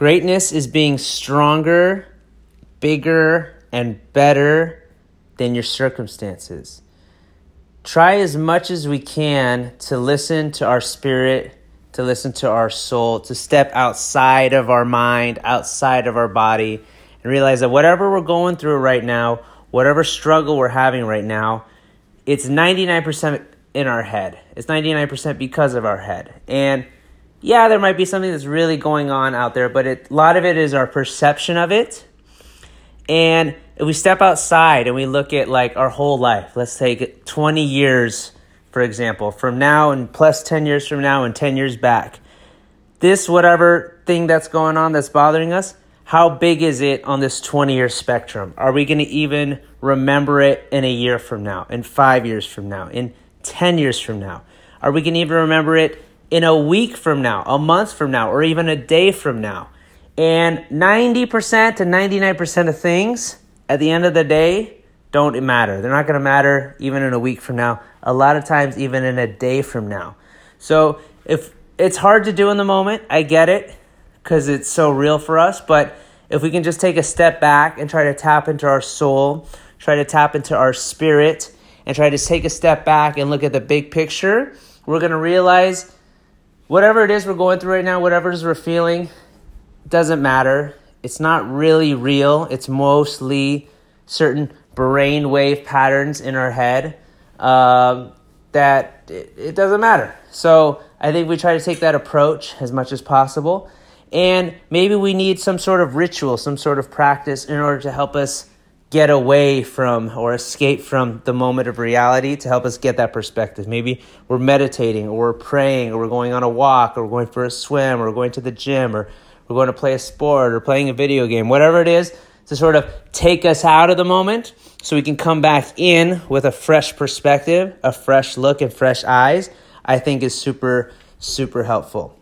Greatness is being stronger, bigger, and better than your circumstances. Try as much as we can to listen to our spirit, to listen to our soul, to step outside of our mind, outside of our body, and realize that whatever we're going through right now, whatever struggle we're having right now, it's 99% in our head. It's 99% because of our head. And yeah, there might be something that's really going on out there, but it, a lot of it is our perception of it. And if we step outside and we look at like our whole life, let's take 20 years, for example, from now and plus 10 years from now and 10 years back, this whatever thing that's going on that's bothering us, how big is it on this 20 year spectrum? Are we going to even remember it in a year from now, in five years from now, in 10 years from now? Are we going to even remember it in a week from now, a month from now, or even a day from now. And 90% to 99% of things at the end of the day don't matter. They're not going to matter even in a week from now, a lot of times, even in a day from now. So if it's hard to do in the moment, I get it because it's so real for us. But if we can just take a step back and try to tap into our soul, try to tap into our spirit, and try to take a step back and look at the big picture, we're going to realize whatever it is we're going through right now, whatever it is we're feeling, doesn't matter. It's not really real. It's mostly certain brain wave patterns in our head uh, that it, it doesn't matter. So I think we try to take that approach as much as possible. And maybe we need some sort of ritual, some sort of practice in order to help us get away from or escape from the moment of reality to help us get that perspective. Maybe we're meditating or we're praying or we're going on a walk or we're going for a swim or we're going to the gym or we're going to play a sport or playing a video game, whatever it is, to sort of take us out of the moment so we can come back in with a fresh perspective, a fresh look, and fresh eyes, I think is super, super helpful.